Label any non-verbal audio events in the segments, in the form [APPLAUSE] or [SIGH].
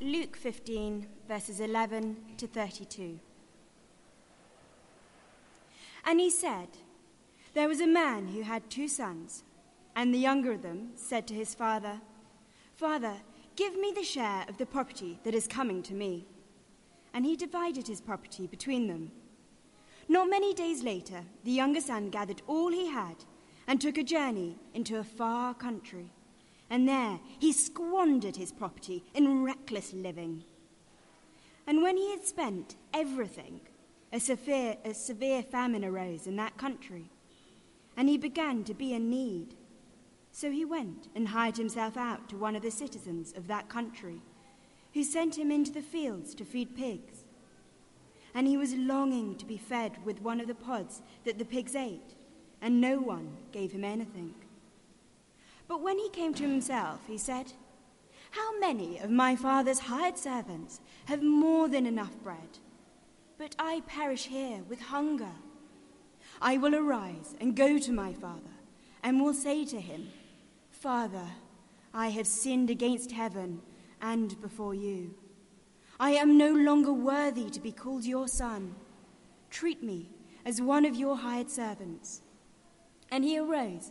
Luke 15, verses 11 to 32. And he said, There was a man who had two sons, and the younger of them said to his father, Father, give me the share of the property that is coming to me. And he divided his property between them. Not many days later, the younger son gathered all he had and took a journey into a far country. And there he squandered his property in reckless living. And when he had spent everything, a severe, a severe famine arose in that country, and he began to be in need. So he went and hired himself out to one of the citizens of that country, who sent him into the fields to feed pigs. And he was longing to be fed with one of the pods that the pigs ate, and no one gave him anything. But when he came to himself, he said, How many of my father's hired servants have more than enough bread? But I perish here with hunger. I will arise and go to my father, and will say to him, Father, I have sinned against heaven and before you. I am no longer worthy to be called your son. Treat me as one of your hired servants. And he arose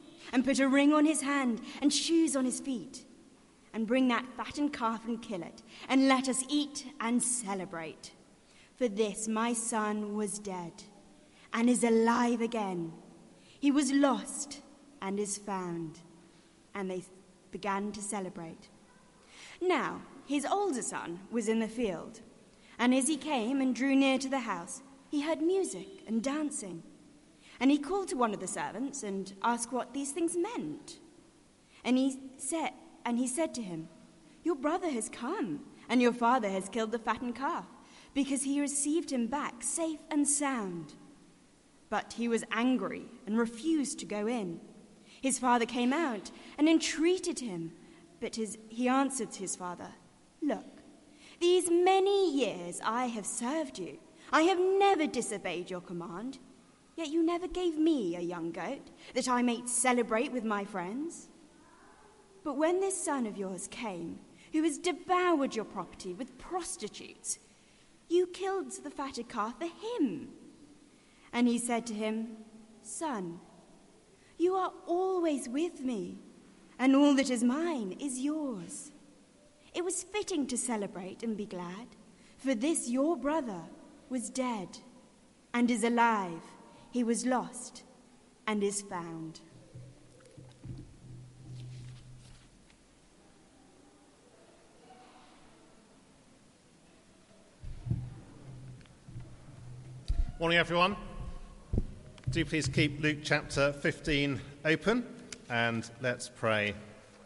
and put a ring on his hand and shoes on his feet. And bring that fattened calf and kill it, and let us eat and celebrate. For this my son was dead and is alive again. He was lost and is found. And they began to celebrate. Now, his older son was in the field, and as he came and drew near to the house, he heard music and dancing. And he called to one of the servants and asked what these things meant. And he said, and he said to him, Your brother has come, and your father has killed the fattened calf, because he received him back safe and sound. But he was angry and refused to go in. His father came out and entreated him, but his, he answered his father, Look, these many years I have served you. I have never disobeyed your command. Yet you never gave me a young goat that I might celebrate with my friends. But when this son of yours came, who has devoured your property with prostitutes, you killed the fatted calf for him. And he said to him, Son, you are always with me, and all that is mine is yours. It was fitting to celebrate and be glad, for this your brother was dead and is alive. He was lost and is found. Morning, everyone. Do please keep Luke chapter 15 open and let's pray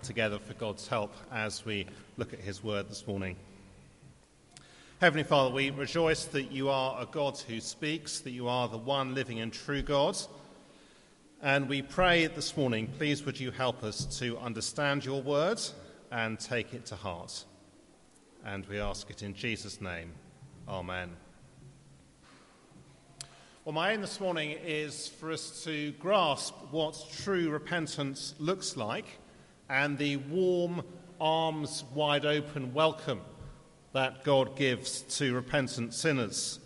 together for God's help as we look at his word this morning. Heavenly Father, we rejoice that you are a God who speaks, that you are the one living and true God. And we pray this morning, please would you help us to understand your word and take it to heart. And we ask it in Jesus' name. Amen. Well, my aim this morning is for us to grasp what true repentance looks like and the warm, arms wide open welcome that God gives to repentant sinners.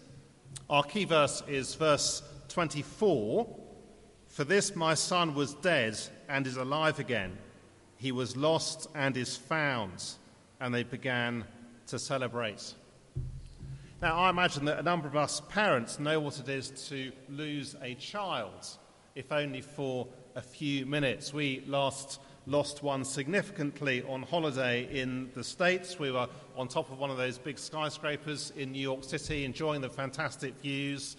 Our key verse is verse 24 For this my son was dead and is alive again. He was lost and is found. And they began to celebrate. Now, I imagine that a number of us parents know what it is to lose a child, if only for a few minutes. We last lost one significantly on holiday in the States. We were on top of one of those big skyscrapers in New York City, enjoying the fantastic views.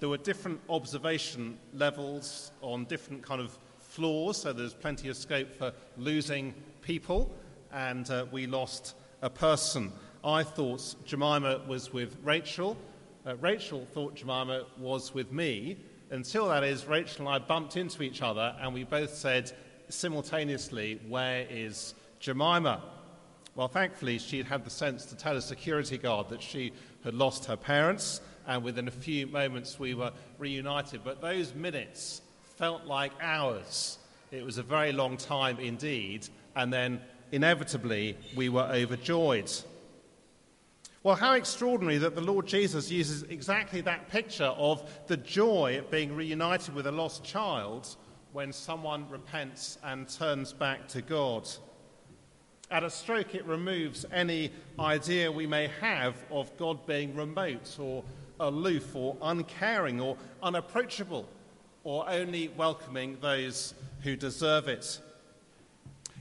There were different observation levels on different kind of floors, so there's plenty of scope for losing people, and uh, we lost a person I thought Jemima was with Rachel. Uh, Rachel thought Jemima was with me. Until that is, Rachel and I bumped into each other and we both said simultaneously, Where is Jemima? Well, thankfully, she'd had the sense to tell a security guard that she had lost her parents, and within a few moments we were reunited. But those minutes felt like hours. It was a very long time indeed, and then inevitably we were overjoyed. Well, how extraordinary that the Lord Jesus uses exactly that picture of the joy at being reunited with a lost child when someone repents and turns back to God. At a stroke, it removes any idea we may have of God being remote or aloof or uncaring or unapproachable or only welcoming those who deserve it.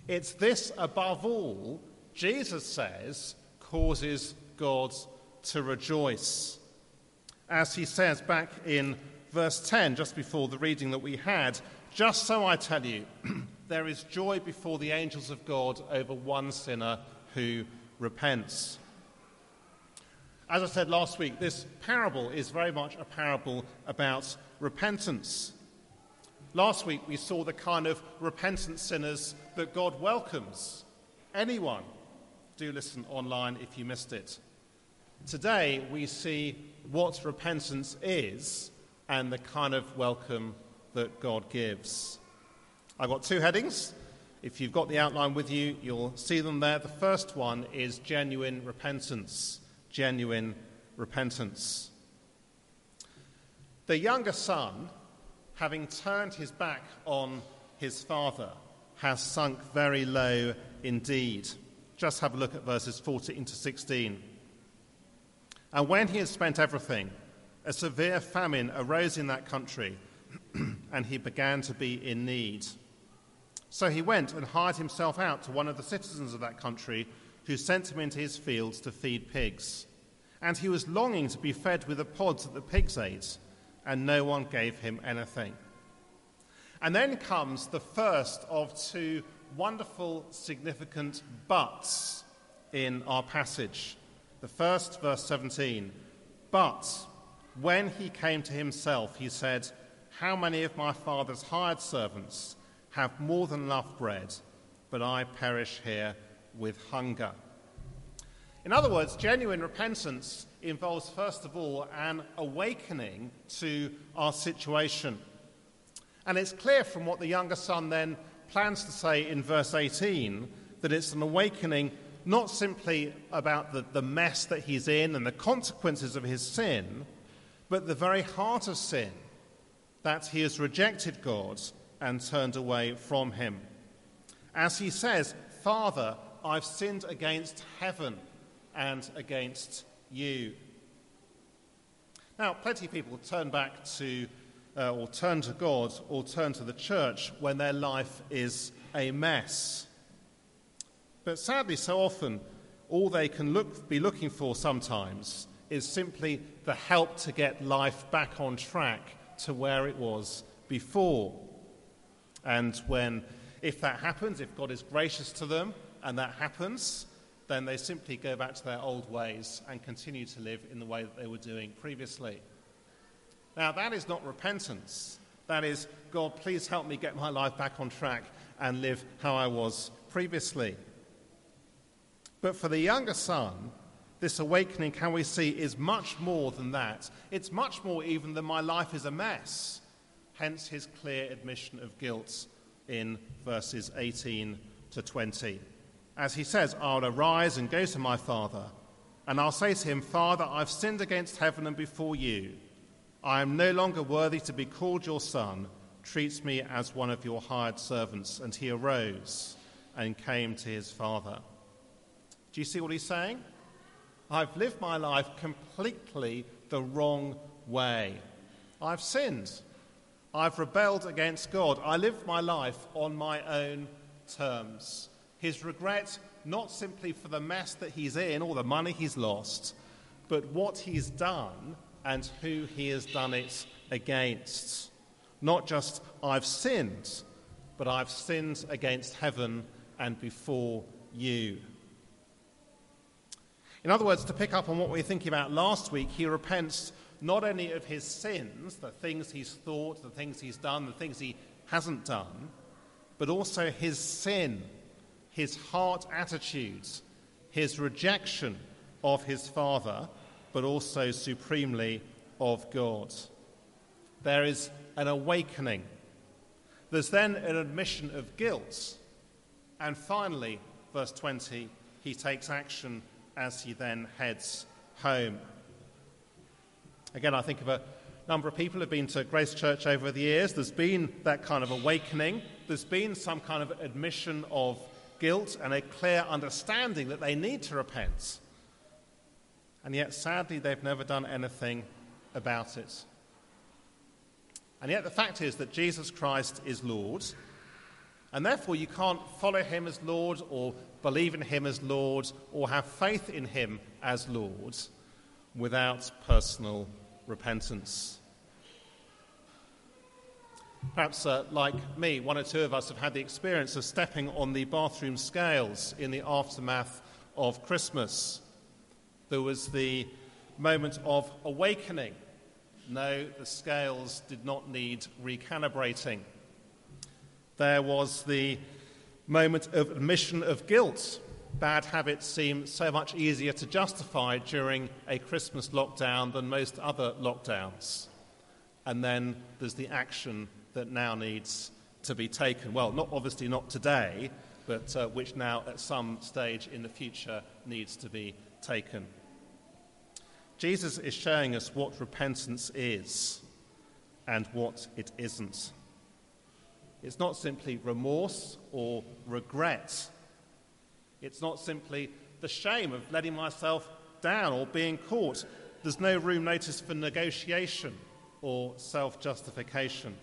It's this, above all, Jesus says, causes God to rejoice. As he says back in verse 10, just before the reading that we had, just so I tell you, [CLEARS THROAT] there is joy before the angels of God over one sinner who repents. As I said last week, this parable is very much a parable about repentance. Last week we saw the kind of repentant sinners that God welcomes. Anyone, do listen online if you missed it. Today we see what repentance is and the kind of welcome that God gives. I've got two headings. If you've got the outline with you, you'll see them there. The first one is genuine repentance. Genuine repentance. The younger son having turned his back on his father, has sunk very low indeed. Just have a look at verses 14 to 16. And when he had spent everything, a severe famine arose in that country, [CLEARS THROAT] and he began to be in need. So he went and hired himself out to one of the citizens of that country, who sent him into his fields to feed pigs. And he was longing to be fed with the pods that the pigs ate and no one gave him anything. And then comes the first of two wonderful, significant buts in our passage. The first, verse 17. But when he came to himself, he said, How many of my father's hired servants have more than enough bread, but I perish here with hunger? In other words, genuine repentance involves, first of all, an awakening to our situation. And it's clear from what the younger son then plans to say in verse 18 that it's an awakening not simply about the, the mess that he's in and the consequences of his sin, but the very heart of sin that he has rejected God and turned away from him. As he says, Father, I've sinned against heaven and against you. Now, plenty of people turn back to, uh, or turn to God, or turn to the church when their life is a mess. But sadly, so often, all they can look, be looking for sometimes is simply the help to get life back on track to where it was before. And when, if that happens, if God is gracious to them and that happens, then they simply go back to their old ways and continue to live in the way that they were doing previously. Now, that is not repentance. That is, God, please help me get my life back on track and live how I was previously. But for the younger son, this awakening, can we see, is much more than that. It's much more even than my life is a mess. Hence his clear admission of guilt in verses 18 to 20 as he says, I'll arise and go to my father, and I'll say to him, Father, I've sinned against heaven and before you. I am no longer worthy to be called your son. Treat me as one of your hired servants. And he arose and came to his father. Do you see what he's saying? I've lived my life completely the wrong way. I've sinned. I've rebelled against God. I lived my life on my own terms his regret not simply for the mess that he's in or the money he's lost, but what he's done and who he has done it against. Not just, I've sinned, but I've sinned against heaven and before you. In other words, to pick up on what we were thinking about last week, he repents not only of his sins, the things he's thought, the things he's done, the things he hasn't done, but also his sin, his heart attitudes, his rejection of his Father, but also supremely of God. There is an awakening. There's then an admission of guilt. And finally, verse 20, he takes action as he then heads home. Again, I think of a number of people who have been to Grace Church over the years. There's been that kind of awakening. There's been some kind of admission of guilt and a clear understanding that they need to repent. And yet, sadly, they've never done anything about it. And yet, the fact is that Jesus Christ is Lord, and therefore you can't follow him as Lord or believe in him as Lord or have faith in him as Lord without personal repentance. Perhaps, uh, like me, one or two of us have had the experience of stepping on the bathroom scales in the aftermath of Christmas. There was the moment of awakening. No, the scales did not need recalibrating. There was the moment of admission of guilt. Bad habits seem so much easier to justify during a Christmas lockdown than most other lockdowns. And then there's the action that now needs to be taken. Well, not obviously not today, but uh, which now at some stage in the future needs to be taken. Jesus is showing us what repentance is and what it isn't. It's not simply remorse or regret. It's not simply the shame of letting myself down or being caught. There's no room notice for negotiation or self justification.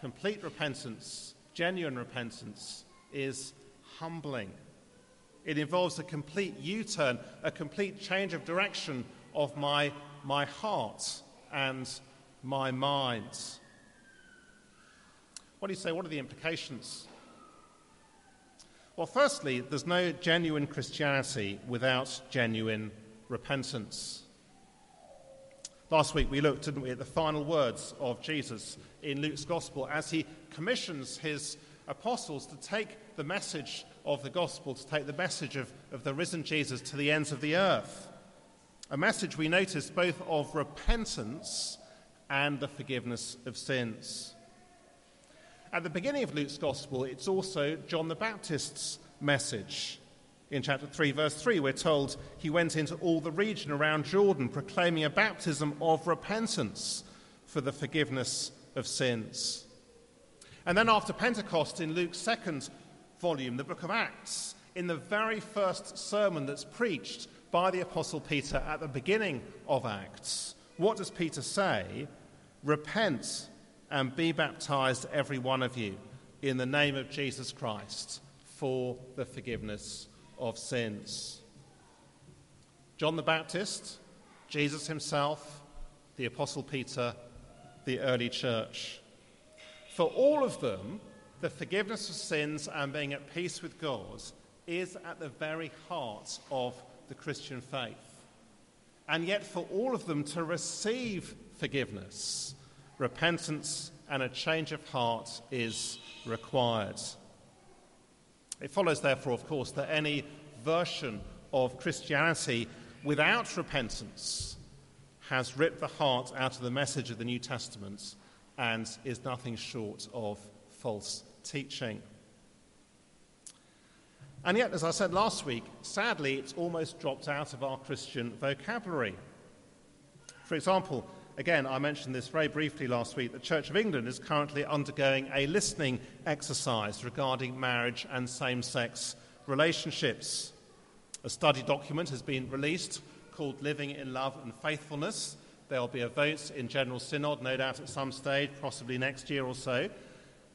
Complete repentance, genuine repentance, is humbling. It involves a complete U turn, a complete change of direction of my, my heart and my mind. What do you say? What are the implications? Well, firstly, there's no genuine Christianity without genuine repentance. Last week we looked, didn't we, at the final words of Jesus in Luke's Gospel as he commissions his apostles to take the message of the Gospel, to take the message of, of the risen Jesus to the ends of the earth. A message we notice both of repentance and the forgiveness of sins. At the beginning of Luke's Gospel, it's also John the Baptist's message. In chapter 3, verse 3, we're told he went into all the region around Jordan proclaiming a baptism of repentance for the forgiveness of sins. And then after Pentecost, in Luke's second volume, the book of Acts, in the very first sermon that's preached, by the Apostle Peter at the beginning of Acts. What does Peter say? Repent and be baptized, every one of you, in the name of Jesus Christ for the forgiveness of sins. John the Baptist, Jesus himself, the Apostle Peter, the early church. For all of them, the forgiveness of sins and being at peace with God is at the very heart of the Christian faith. And yet, for all of them to receive forgiveness, repentance and a change of heart is required. It follows, therefore, of course, that any version of Christianity without repentance has ripped the heart out of the message of the New Testament and is nothing short of false teaching. And yet, as I said last week, sadly, it's almost dropped out of our Christian vocabulary. For example, again, I mentioned this very briefly last week, the Church of England is currently undergoing a listening exercise regarding marriage and same sex relationships. A study document has been released called Living in Love and Faithfulness. There will be a vote in General Synod, no doubt at some stage, possibly next year or so.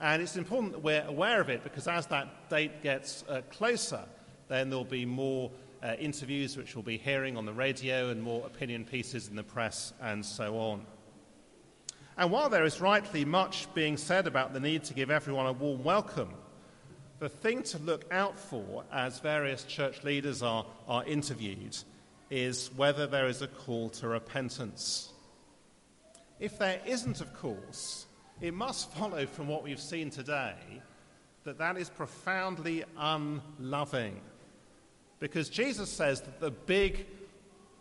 And it's important that we're aware of it because as that date gets uh, closer, then there'll be more uh, interviews which we'll be hearing on the radio and more opinion pieces in the press and so on. And while there is rightly much being said about the need to give everyone a warm welcome, the thing to look out for as various church leaders are, are interviewed is whether there is a call to repentance. If there isn't, of course, it must follow from what we've seen today that that is profoundly unloving. Because Jesus says that the big,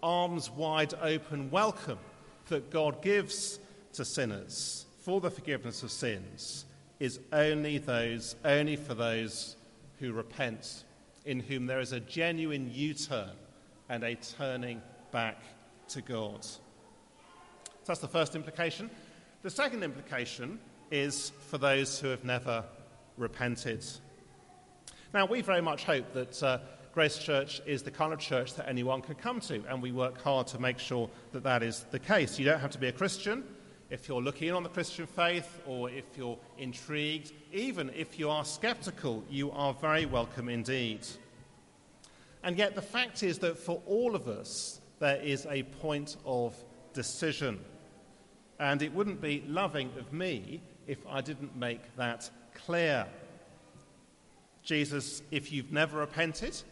arms wide open welcome that God gives to sinners for the forgiveness of sins is only those, only for those who repent, in whom there is a genuine U turn and a turning back to God. So that's the first implication. The second implication is for those who have never repented. Now, we very much hope that uh, Grace Church is the kind of church that anyone can come to, and we work hard to make sure that that is the case. You don't have to be a Christian. If you're looking in on the Christian faith, or if you're intrigued, even if you are skeptical, you are very welcome indeed. And yet, the fact is that for all of us, there is a point of decision. And it wouldn't be loving of me if I didn't make that clear. Jesus, if you've never repented,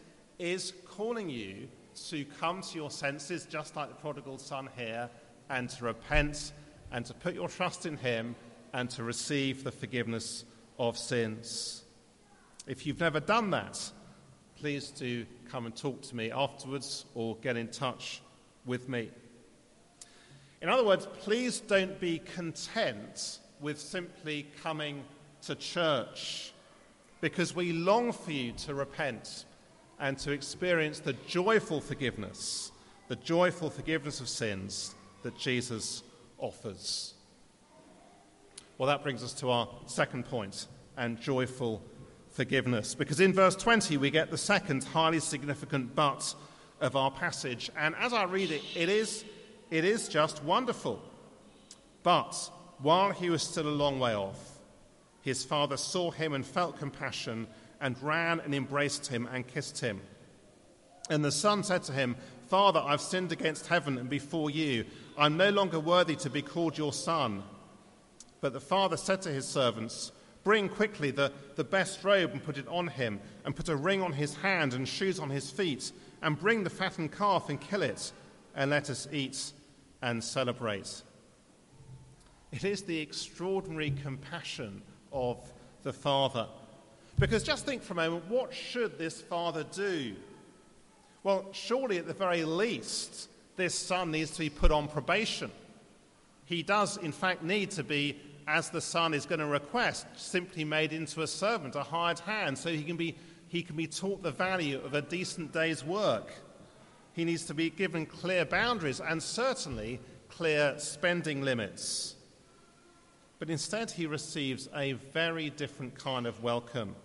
is calling you to come to your senses, just like the prodigal son here, and to repent and to put your trust in him and to receive the forgiveness of sins. If you've never done that, please do come and talk to me afterwards or get in touch with me. In other words, please don't be content with simply coming to church because we long for you to repent and to experience the joyful forgiveness, the joyful forgiveness of sins that Jesus offers. Well, that brings us to our second point and joyful forgiveness. Because in verse 20, we get the second highly significant but of our passage. And as I read it, it is, it is just wonderful. But while he was still a long way off, his father saw him and felt compassion and ran and embraced him and kissed him. And the son said to him, Father, I've sinned against heaven and before you. I'm no longer worthy to be called your son. But the father said to his servants, Bring quickly the, the best robe and put it on him, and put a ring on his hand and shoes on his feet, and bring the fattened calf and kill it, and let us eat and celebrate. It is the extraordinary compassion of the Father. Because just think for a moment what should this Father do? Well, surely at the very least, this Son needs to be put on probation. He does, in fact, need to be as the son is going to request, simply made into a servant, a hired hand, so he can be, he can be taught the value of a decent day's work. He needs to be given clear boundaries and certainly clear spending limits. But instead, he receives a very different kind of welcome.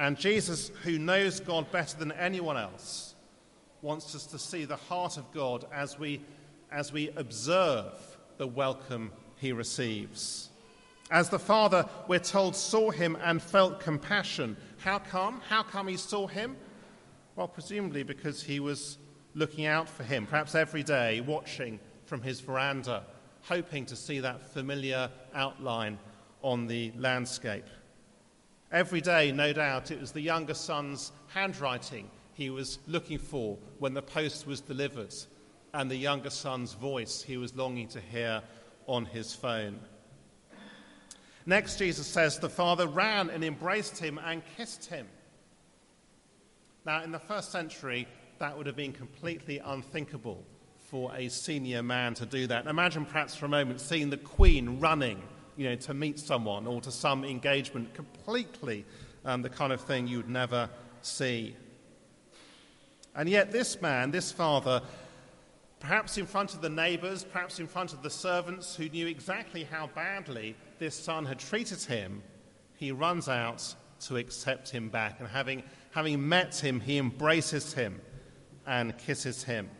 And Jesus, who knows God better than anyone else, wants us to see the heart of God as we, as we observe the welcome he receives. As the father, we're told, saw him and felt compassion. How come? How come he saw him? Well, presumably because he was looking out for him, perhaps every day, watching from his veranda, hoping to see that familiar outline on the landscape. Every day, no doubt, it was the younger son's handwriting he was looking for when the post was delivered, and the younger son's voice he was longing to hear on his phone. Next, Jesus says the father ran and embraced him and kissed him. Now, in the first century, that would have been completely unthinkable for a senior man to do that. Imagine, perhaps, for a moment, seeing the Queen running, you know, to meet someone or to some engagement, completely um, the kind of thing you'd never see. And yet, this man, this father, Perhaps in front of the neighbors, perhaps in front of the servants who knew exactly how badly this son had treated him, he runs out to accept him back. And having, having met him, he embraces him and kisses him.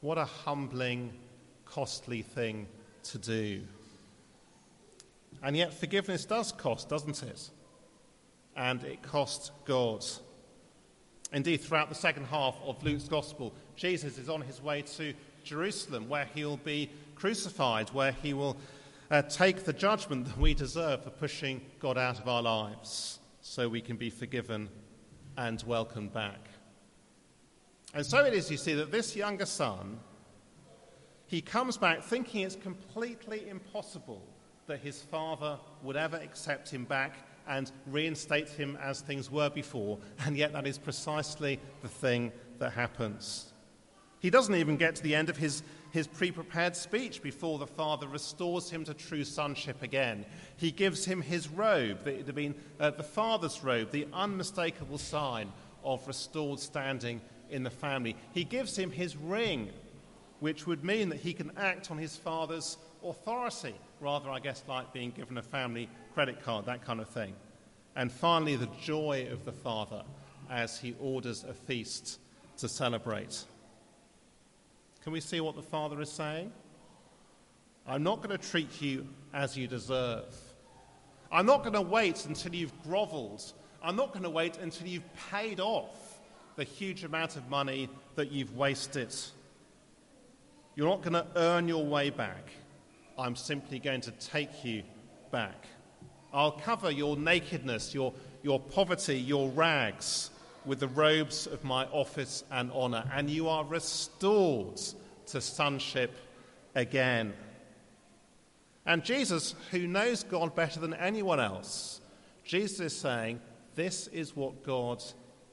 What a humbling, costly thing to do. And yet, forgiveness does cost, doesn't it? And it costs God. Indeed, throughout the second half of Luke's Gospel, Jesus is on his way to Jerusalem, where he'll be crucified, where he will uh, take the judgment that we deserve for pushing God out of our lives so we can be forgiven and welcomed back. And so it is, you see, that this younger son, he comes back thinking it's completely impossible that his father would ever accept him back and reinstate him as things were before, and yet that is precisely the thing that happens. He doesn't even get to the end of his, his pre prepared speech before the Father restores him to true sonship again. He gives him his robe, had been uh, the Father's robe, the unmistakable sign of restored standing in the family. He gives him his ring, which would mean that he can act on his Father's authority, rather, I guess, like being given a family credit card, that kind of thing. And finally, the joy of the Father as he orders a feast to celebrate. Can we see what the Father is saying? I'm not going to treat you as you deserve. I'm not going to wait until you've groveled. I'm not going to wait until you've paid off the huge amount of money that you've wasted. You're not going to earn your way back. I'm simply going to take you back. I'll cover your nakedness, your, your poverty, your rags with the robes of my office and honor, and you are restored to sonship again. And Jesus, who knows God better than anyone else, Jesus is saying, This is what God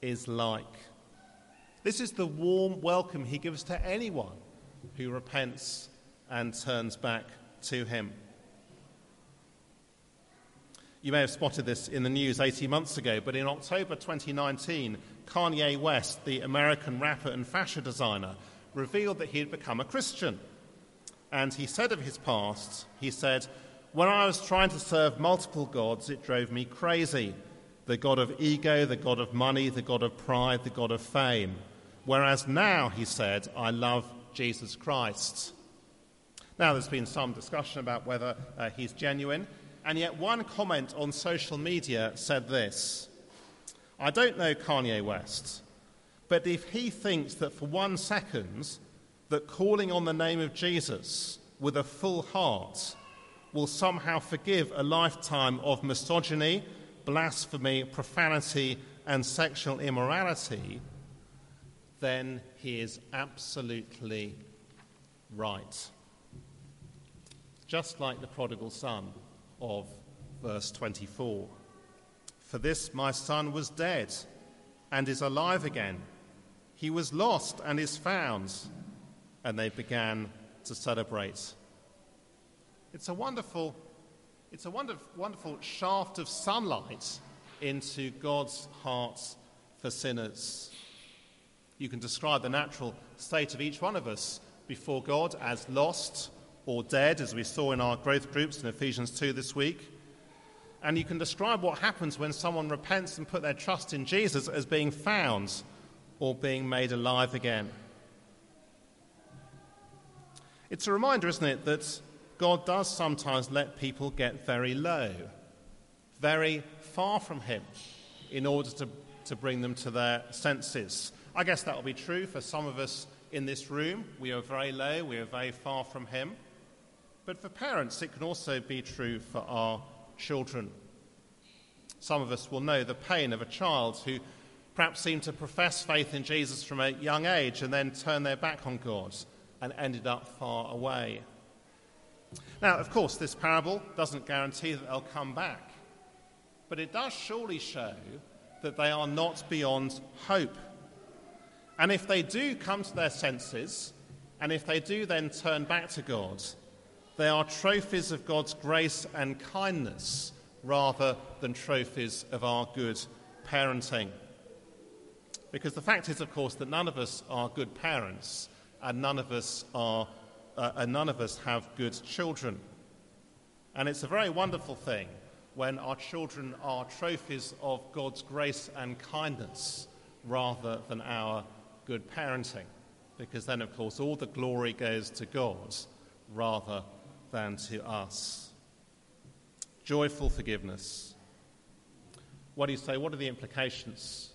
is like. This is the warm welcome he gives to anyone who repents and turns back to him. You may have spotted this in the news 18 months ago, but in October 2019, Kanye West, the American rapper and fashion designer, revealed that he had become a Christian. And he said of his past, he said, When I was trying to serve multiple gods, it drove me crazy. The God of ego, the God of money, the God of pride, the God of fame. Whereas now, he said, I love Jesus Christ. Now, there's been some discussion about whether uh, he's genuine. And yet, one comment on social media said this I don't know Kanye West, but if he thinks that for one second that calling on the name of Jesus with a full heart will somehow forgive a lifetime of misogyny, blasphemy, profanity, and sexual immorality, then he is absolutely right. Just like the prodigal son of verse 24. For this my son was dead and is alive again. He was lost and is found. And they began to celebrate. It's a wonderful, it's a wonderful, wonderful shaft of sunlight into God's heart for sinners. You can describe the natural state of each one of us before God as lost or dead, as we saw in our growth groups in Ephesians 2 this week. And you can describe what happens when someone repents and put their trust in Jesus as being found or being made alive again. It's a reminder, isn't it, that God does sometimes let people get very low, very far from Him, in order to, to bring them to their senses. I guess that will be true for some of us in this room. We are very low, we are very far from Him. But for parents, it can also be true for our children. Some of us will know the pain of a child who perhaps seemed to profess faith in Jesus from a young age and then turn their back on God and ended up far away. Now, of course, this parable doesn't guarantee that they'll come back, but it does surely show that they are not beyond hope. And if they do come to their senses, and if they do then turn back to God, they are trophies of God's grace and kindness rather than trophies of our good parenting. Because the fact is, of course, that none of us are good parents and none of us, are, uh, and none of us have good children. And it's a very wonderful thing when our children are trophies of God's grace and kindness rather than our good parenting. Because then, of course, all the glory goes to God rather than to us. Joyful forgiveness. What do you say? What are the implications?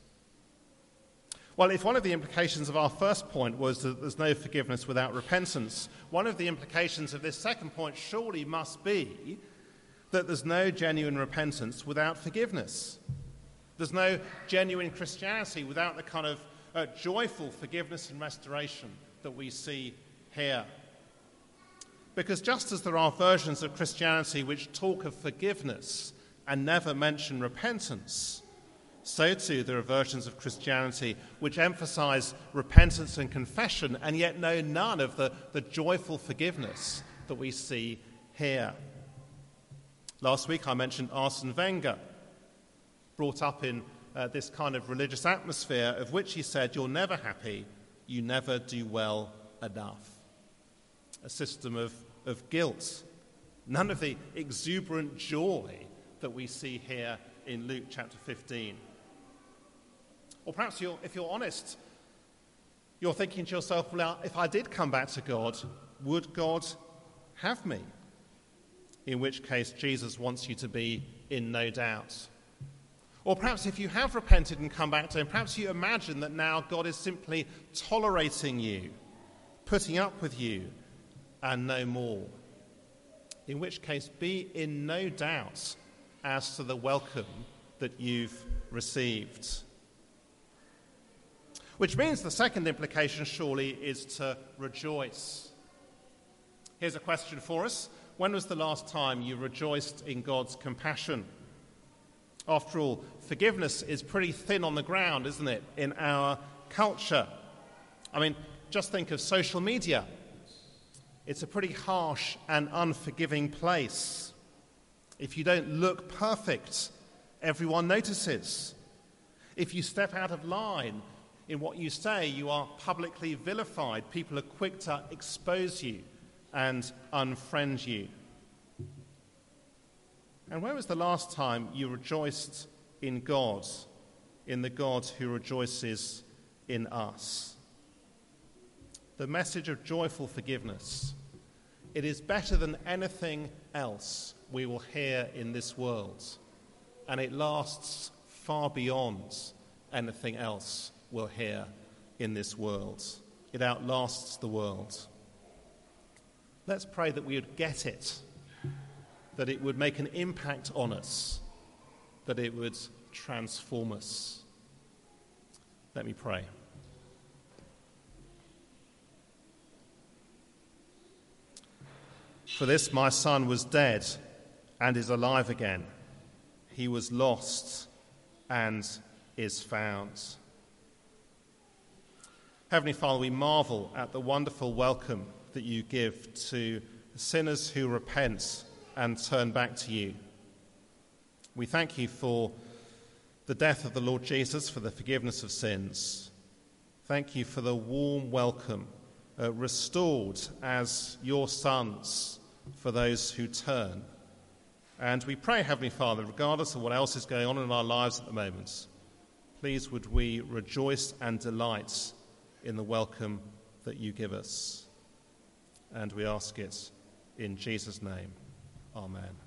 Well, if one of the implications of our first point was that there's no forgiveness without repentance, one of the implications of this second point surely must be that there's no genuine repentance without forgiveness. There's no genuine Christianity without the kind of uh, joyful forgiveness and restoration that we see here. Because just as there are versions of Christianity which talk of forgiveness and never mention repentance, so too there are versions of Christianity which emphasize repentance and confession and yet know none of the, the joyful forgiveness that we see here. Last week I mentioned Arsene Wenger, brought up in uh, this kind of religious atmosphere of which he said, You're never happy, you never do well enough. A system of, of guilt. None of the exuberant joy that we see here in Luke chapter 15. Or perhaps you're, if you're honest, you're thinking to yourself, well, if I did come back to God, would God have me? In which case, Jesus wants you to be in no doubt. Or perhaps if you have repented and come back to Him, perhaps you imagine that now God is simply tolerating you, putting up with you, and no more. In which case, be in no doubt as to the welcome that you've received. Which means the second implication, surely, is to rejoice. Here's a question for us When was the last time you rejoiced in God's compassion? After all, forgiveness is pretty thin on the ground, isn't it, in our culture? I mean, just think of social media. It's a pretty harsh and unforgiving place. If you don't look perfect, everyone notices. If you step out of line, in what you say, you are publicly vilified. People are quick to expose you and unfriend you. And when was the last time you rejoiced in God, in the God who rejoices in us? The message of joyful forgiveness. It is better than anything else we will hear in this world, and it lasts far beyond anything else we'll hear in this world. It outlasts the world. Let's pray that we would get it, that it would make an impact on us, that it would transform us. Let me pray. For this my son was dead and is alive again. He was lost and is found. Heavenly Father, we marvel at the wonderful welcome that you give to sinners who repent and turn back to you. We thank you for the death of the Lord Jesus, for the forgiveness of sins. Thank you for the warm welcome uh, restored as your sons for those who turn. And we pray, Heavenly Father, regardless of what else is going on in our lives at the moment, please would we rejoice and delight in the welcome that you give us. And we ask it in Jesus' name. Amen.